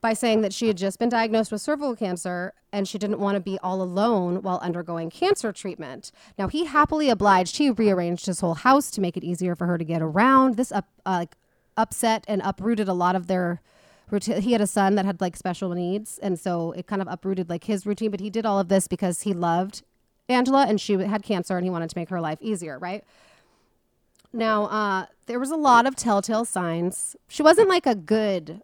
by saying that she had just been diagnosed with cervical cancer and she didn't want to be all alone while undergoing cancer treatment. Now he happily obliged. He rearranged his whole house to make it easier for her to get around. This up uh, like upset and uprooted a lot of their routine. He had a son that had like special needs, and so it kind of uprooted like his routine. But he did all of this because he loved Angela and she had cancer and he wanted to make her life easier, right? Now, uh, there was a lot of telltale signs. She wasn't like a good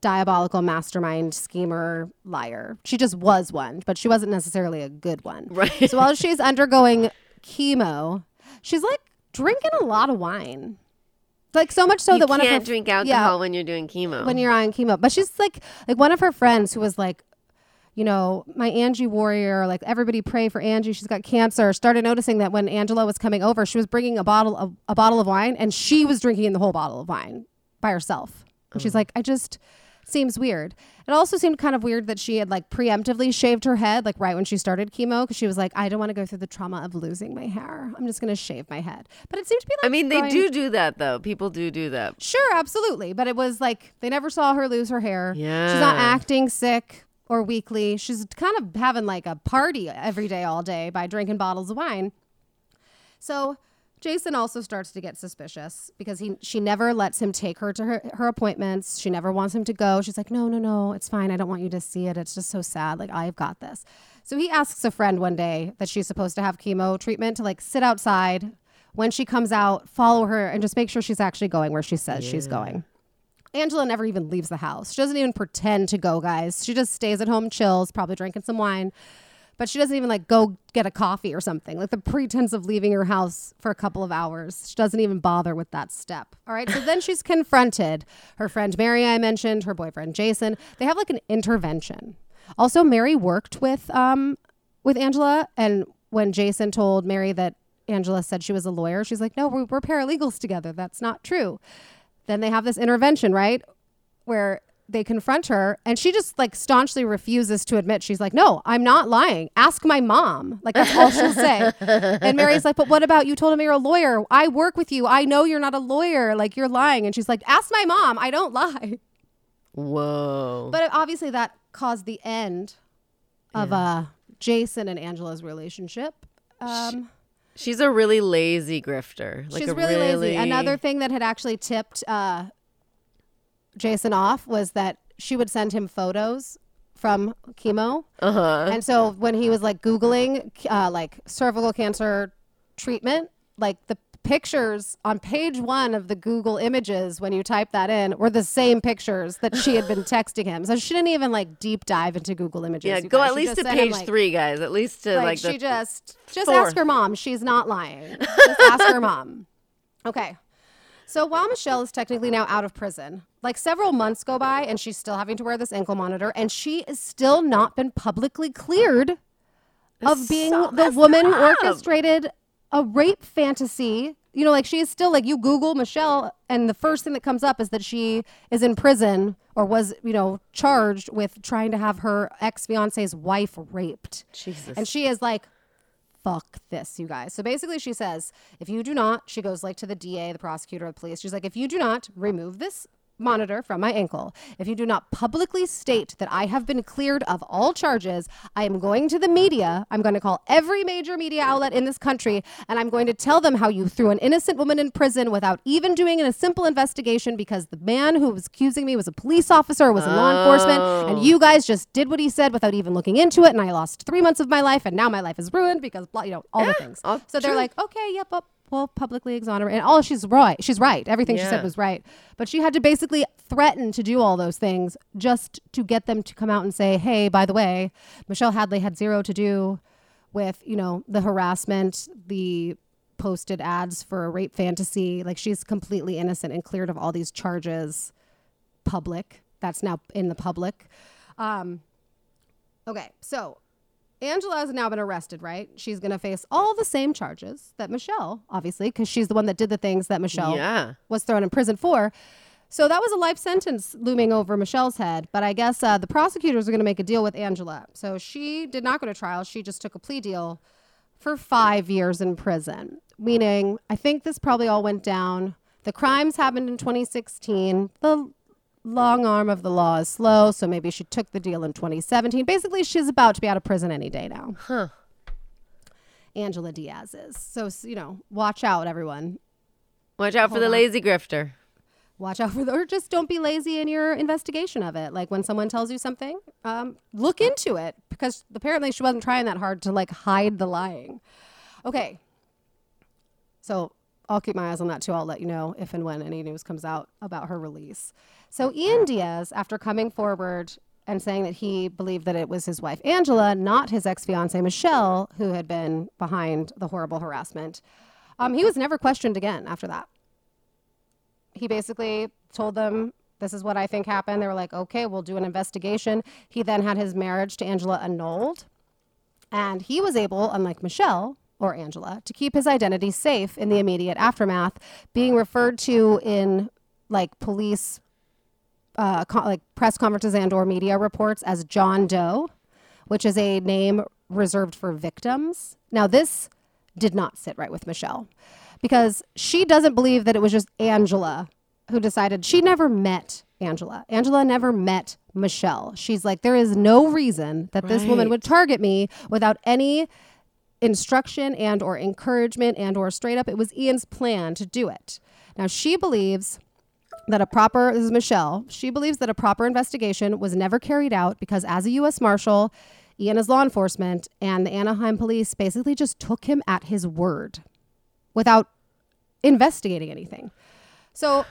diabolical mastermind schemer liar. She just was one, but she wasn't necessarily a good one. Right. So while she's undergoing chemo, she's like drinking a lot of wine. Like so much so you that one of her drink yeah, alcohol when you're doing chemo. when you're on chemo. But she's like like one of her friends who was like, you know, my Angie warrior, like everybody pray for Angie. She's got cancer. Started noticing that when Angela was coming over, she was bringing a bottle of a bottle of wine, and she was drinking the whole bottle of wine by herself. And she's mm. like, I just seems weird. It also seemed kind of weird that she had like preemptively shaved her head, like right when she started chemo, because she was like, I don't want to go through the trauma of losing my hair. I'm just gonna shave my head. But it seemed to be like I mean, they going- do do that though. People do do that. Sure, absolutely. But it was like they never saw her lose her hair. Yeah. She's not acting sick or weakly. She's kind of having like a party every day, all day by drinking bottles of wine. So Jason also starts to get suspicious because he she never lets him take her to her, her appointments. She never wants him to go. She's like, no, no, no, it's fine. I don't want you to see it. It's just so sad. Like I've got this. So he asks a friend one day that she's supposed to have chemo treatment to like sit outside when she comes out, follow her, and just make sure she's actually going where she says she's going. Angela never even leaves the house. She doesn't even pretend to go, guys. She just stays at home, chills, probably drinking some wine. But she doesn't even like go get a coffee or something. Like the pretense of leaving her house for a couple of hours. She doesn't even bother with that step. All right. So then she's confronted. Her friend Mary, I mentioned, her boyfriend Jason. They have like an intervention. Also, Mary worked with um with Angela, and when Jason told Mary that Angela said she was a lawyer, she's like, "No, we're, we're paralegals together. That's not true." Then they have this intervention, right? Where they confront her and she just like staunchly refuses to admit. She's like no i'm not lying. Ask my mom. Like that's all she'll say. And mary's like but what about you told him you're a lawyer. I work with you. I know you're not a lawyer. Like you're lying. And she's like ask my mom. I don't lie. Whoa. but obviously that caused the end of uh jason and angela's relationship. Um She's a really lazy grifter. Like She's a really, lazy. Another thing that had actually tipped uh, Jason off was that she would send him photos from chemo. Uh huh. And so when he was like Googling uh, like cervical cancer treatment, like the pictures on page one of the Google images, when you type that in, were the same pictures that she had been texting him. So she didn't even like deep dive into Google images. Yeah, go guys. at least to sent him, page like- three, guys. At least to like, like, she just just fourth. ask her mom. She's not lying. Just ask her mom. Okay. So while Michelle is technically now out of prison, like several months go by and she's still having to wear this ankle monitor and she is still not been publicly cleared of being so the woman who orchestrated a rape fantasy you know, like she is still like you Google Michelle, and the first thing that comes up is that she is in prison or was, you know, charged with trying to have her ex fiance's wife raped. Jesus. And she is like, fuck this, you guys. So basically, she says, if you do not, she goes like to the DA, the prosecutor, the police. She's like, if you do not remove this monitor from my ankle, if you do not publicly state that I have been cleared of all charges, I am going to the media. I'm going to call every major media outlet in this country, and I'm going to tell them how you threw an innocent woman in prison without even doing a simple investigation because the man who was accusing me was a police officer, was in law enforcement, and oh. you guys just did what he said without even looking into it, and I lost three months of my life, and now my life is ruined because, blah, you know, all the things. So they're like, okay, yep, up. Well, publicly exonerate. And all she's right. She's right. Everything she said was right. But she had to basically threaten to do all those things just to get them to come out and say, hey, by the way, Michelle Hadley had zero to do with, you know, the harassment, the posted ads for a rape fantasy. Like she's completely innocent and cleared of all these charges. Public. That's now in the public. Um, okay, so Angela has now been arrested, right? She's going to face all the same charges that Michelle, obviously, because she's the one that did the things that Michelle Yeah. was thrown in prison for. So that was a life sentence looming over Michelle's head. But I guess uh, the prosecutors are going to make a deal with Angela. So she did not go to trial. She just took a plea deal for five years in prison, meaning I think this probably all went down. The crimes happened in 2016. The long arm of the law is slow, so maybe she took the deal in 2017. Basically, she's about to be out of prison any day now. Huh. Angela Diaz is. So, you know, watch out, everyone. Watch out for the on. lazy grifter. Watch out for the, or just don't be lazy in your investigation of it. Like when someone tells you something, um, look into it because apparently she wasn't trying that hard to like hide the lying. Okay. So I'll keep my eyes on that too. I'll let you know if and when any news comes out about her release. So Ian Diaz, after coming forward and saying that he believed that it was his wife Angela, not his ex fiancee Michelle, who had been behind the horrible harassment, um, he was never questioned again after that he basically told them this is what I think happened. They were like, okay, we'll do an investigation. He then had his marriage to Angela annulled. And he was able, unlike Michelle or Angela, to keep his identity safe in the immediate aftermath, being referred to in like police, uh, co- like press conferences and or media reports as John Doe, which is a name reserved for victims. Now, this did not sit right with Michelle because she doesn't believe that it was just Angela who decided she never met Angela. Angela never met Michelle. She's like, there is no reason that this woman would target me without any instruction and or encouragement and or straight up it was Ian's plan to do it. Now she believes that a proper this is Michelle. She believes that a proper investigation was never carried out because as a US Marshal, Ian is law enforcement and the Anaheim police basically just took him at his word without investigating anything. So,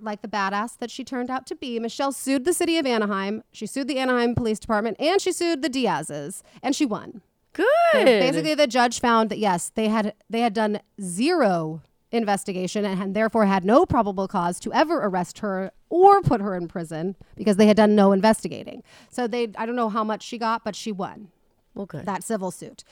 like the badass that she turned out to be, Michelle sued the city of Anaheim. She sued the Anaheim Police Department and she sued the Diaz's and she won. Good. Basically, the judge found that yes, they had they had done zero investigation and had therefore had no probable cause to ever arrest her or put her in prison because they had done no investigating. So they I don't know how much she got, but she won well, good. that civil suit.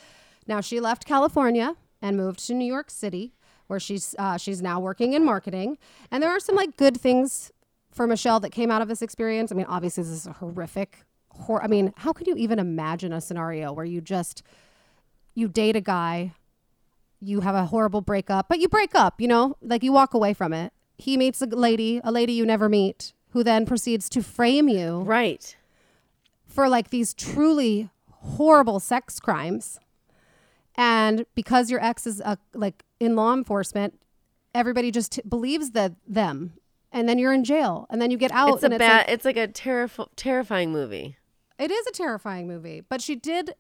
Now she left California and moved to New York City, where she's uh, she's now working in marketing. And there are some like good things for Michelle that came out of this experience. I mean, obviously this is a horrific. Hor- I mean, how could you even imagine a scenario where you just you date a guy, you have a horrible breakup, but you break up, you know, like you walk away from it. He meets a lady, a lady you never meet, who then proceeds to frame you right. for like these truly horrible sex crimes and because your ex is uh, like in law enforcement everybody just t- believes that them and then you're in jail and then you get out It's a and bad. like, it's like a terrif- terrifying movie. It is a terrifying movie but she did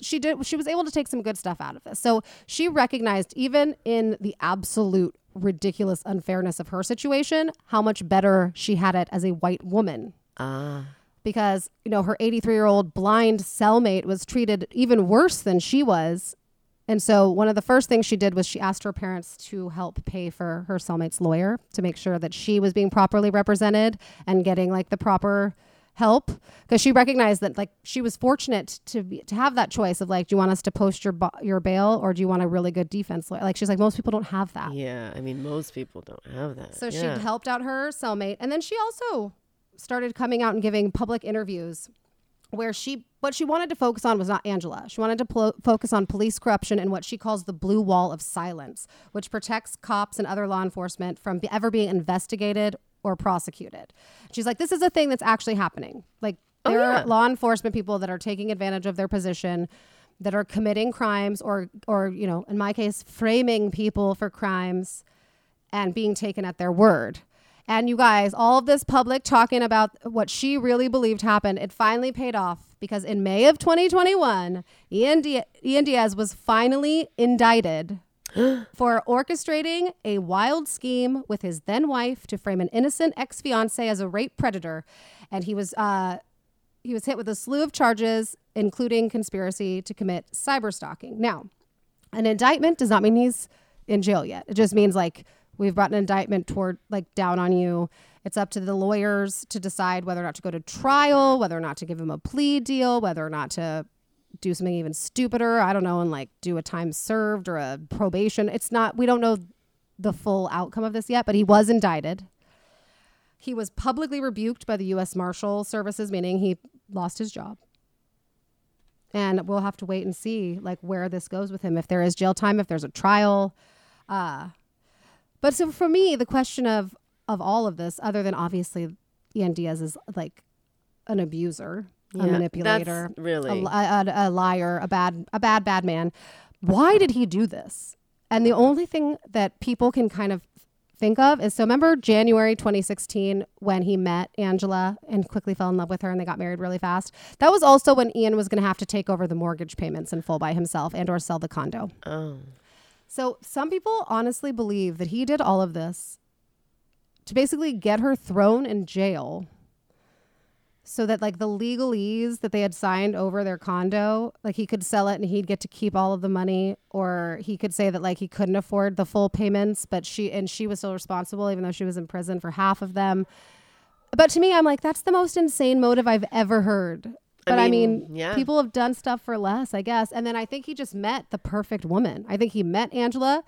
she did she was able to take some good stuff out of this. So she recognized even in the absolute ridiculous unfairness of her situation how much better she had it as a white woman. Ah. because you know her 83 year old blind cellmate was treated even worse than she was. And so one of the first things she did was she asked her parents to help pay for her cellmate's lawyer to make sure that she was being properly represented and getting like the proper help because she recognized that like she was fortunate to be, to have that choice of like do you want us to post your your bail or do you want a really good defense lawyer like she's like most people don't have that Yeah, I mean, most people don't have that. so she helped out her cellmate and then she also started coming out and giving public interviews where she what she wanted to focus on was not Angela. She wanted to plo- focus on police corruption and what she calls the blue wall of silence, which protects cops and other law enforcement from be- ever being investigated or prosecuted. She's like, this is a thing that's actually happening. Like oh, there yeah. are law enforcement people that are taking advantage of their position, that are committing crimes or or you know, in my case, framing people for crimes and being taken at their word. And you guys, all of this public talking about what she really believed happened, it finally paid off because in May of 2021, Ian, Di- Ian Diaz was finally indicted for orchestrating a wild scheme with his then wife to frame an innocent ex fiance as a rape predator. And he was uh, he was hit with a slew of charges, including conspiracy to commit cyber stalking. Now, an indictment does not mean he's in jail yet. It just means like we've brought an indictment toward like down on you. It's up to the lawyers to decide whether or not to go to trial, whether or not to give him a plea deal, whether or not to do something even stupider. I don't know, and like do a time served or a probation. It's not, we don't know the full outcome of this yet, but he was indicted. He was publicly rebuked by the U.S. Marshal Services, meaning he lost his job. And we'll have to wait and see like where this goes with him. If there is jail time, if there's a trial. Uh, but so for me, the question of of all of this, other than obviously Ian Diaz is like an abuser, Yeah, a manipulator, that's really- a, a, a liar, a bad a bad bad man. Why did he do this? And the only thing that people can kind of think of is so remember January 2016 when he met Angela and quickly fell in love with her and they got married really fast. That was also when Ian was going to have to take over the mortgage payments in full by himself and or sell the condo. Oh. So some people honestly believe that he did all of this to basically get her thrown in jail so that like the legalese that they had signed over their condo, like he could sell it and he'd get to keep all of the money or he could say that like he couldn't afford the full payments, but she and she was still responsible even though she was in prison for half of them. But to me, I'm like that's the most insane motive I've ever heard. But I mean, mean, yeah. people have done stuff for less, I guess. And then I think he just met the perfect woman. I think he met Angela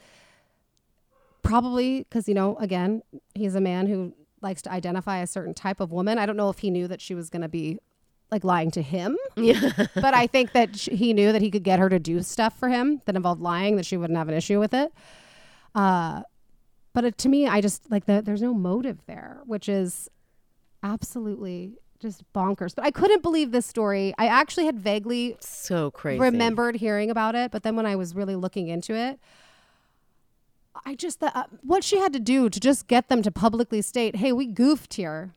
probably because, you know, again, he's a man who likes to identify a certain type of woman. I don't know if he knew that she was going to be like lying to him. Yeah. but I think that sh- he knew that he could get her to do stuff for him that involved lying, that she wouldn't have an issue with it. Uh, but it, to me, I just like that there's no motive there, which is absolutely just bonkers. But I couldn't believe this story. I actually had vaguely so crazy. remembered hearing about it, but then when I was really looking into it, I just thought uh, what she had to do to just get them to publicly state, "Hey, we goofed here."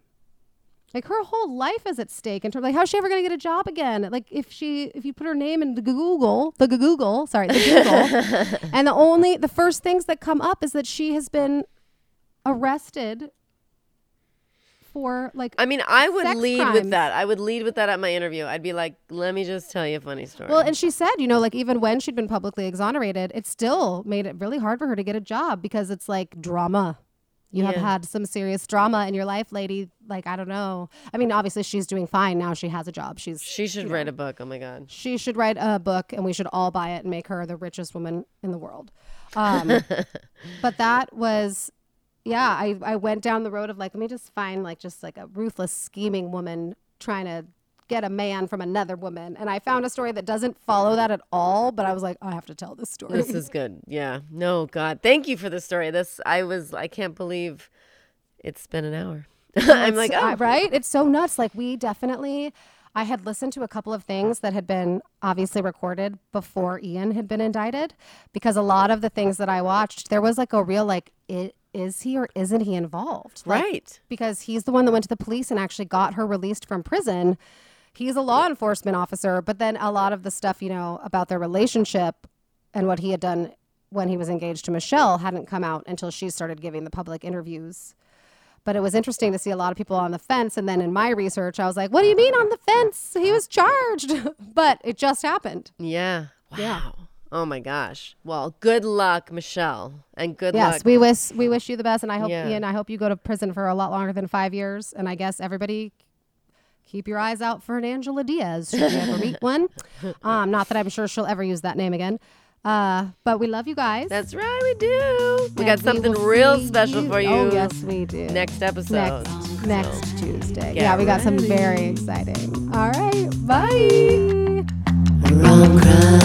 Like her whole life is at stake in terms of like how's she ever going to get a job again? Like if she if you put her name in the Google, the Google, sorry, the Google, and the only the first things that come up is that she has been arrested for like I mean, I would lead crimes. with that. I would lead with that at my interview. I'd be like, "Let me just tell you a funny story." Well, and she said, you know, like even when she'd been publicly exonerated, it still made it really hard for her to get a job because it's like drama. You have had some serious drama in your life, lady. Like, I don't know. I mean, obviously she's doing fine now. She has a job. She's she should write a book. Oh my god. she should write a book and we should all buy it and make her the richest woman in the world. Um, but that was, yeah, I, I went down the road of like, let me just find like just like a ruthless, scheming woman trying to get a man from another woman. And I found a story that doesn't follow that at all, but I was like, I have to tell this story. This is good. Yeah. No, God. Thank you for the story. This I was I can't believe it's been an hour. I'm like, oh, uh, right? It's so nuts. Like we definitely I had listened to a couple of things that had been obviously recorded before Ian had been indicted because a lot of the things that I watched, there was like a real like it is he or isn't he involved? Like, right. because he's the one that went to the police and actually got her released from prison. He's a law enforcement officer, but then a lot of the stuff, you know, about their relationship and what he had done when he was engaged to Michelle hadn't come out until she started giving the public interviews. But it was interesting to see a lot of people on the fence. And then in my research, I was like, what do you mean on the fence? He was charged. but it just happened. Yeah. Wow. Yeah. Oh my gosh. Well, good luck, Michelle, and good yes, luck. Yes, we wish we wish you the best, and I hope Yeah. Ian, I hope you go to prison for a lot longer than five years. And I guess everybody keep your eyes out for an Angela Diaz should you ever meet one. Um, not that I'm sure she'll ever use that name again. Uh, but we love you guys. That's right, we do. We And got something will real see special for you. Oh yes, we do. Next episode. next next Tuesday. get Yeah, we got some very exciting. All right, bye. Rom crime.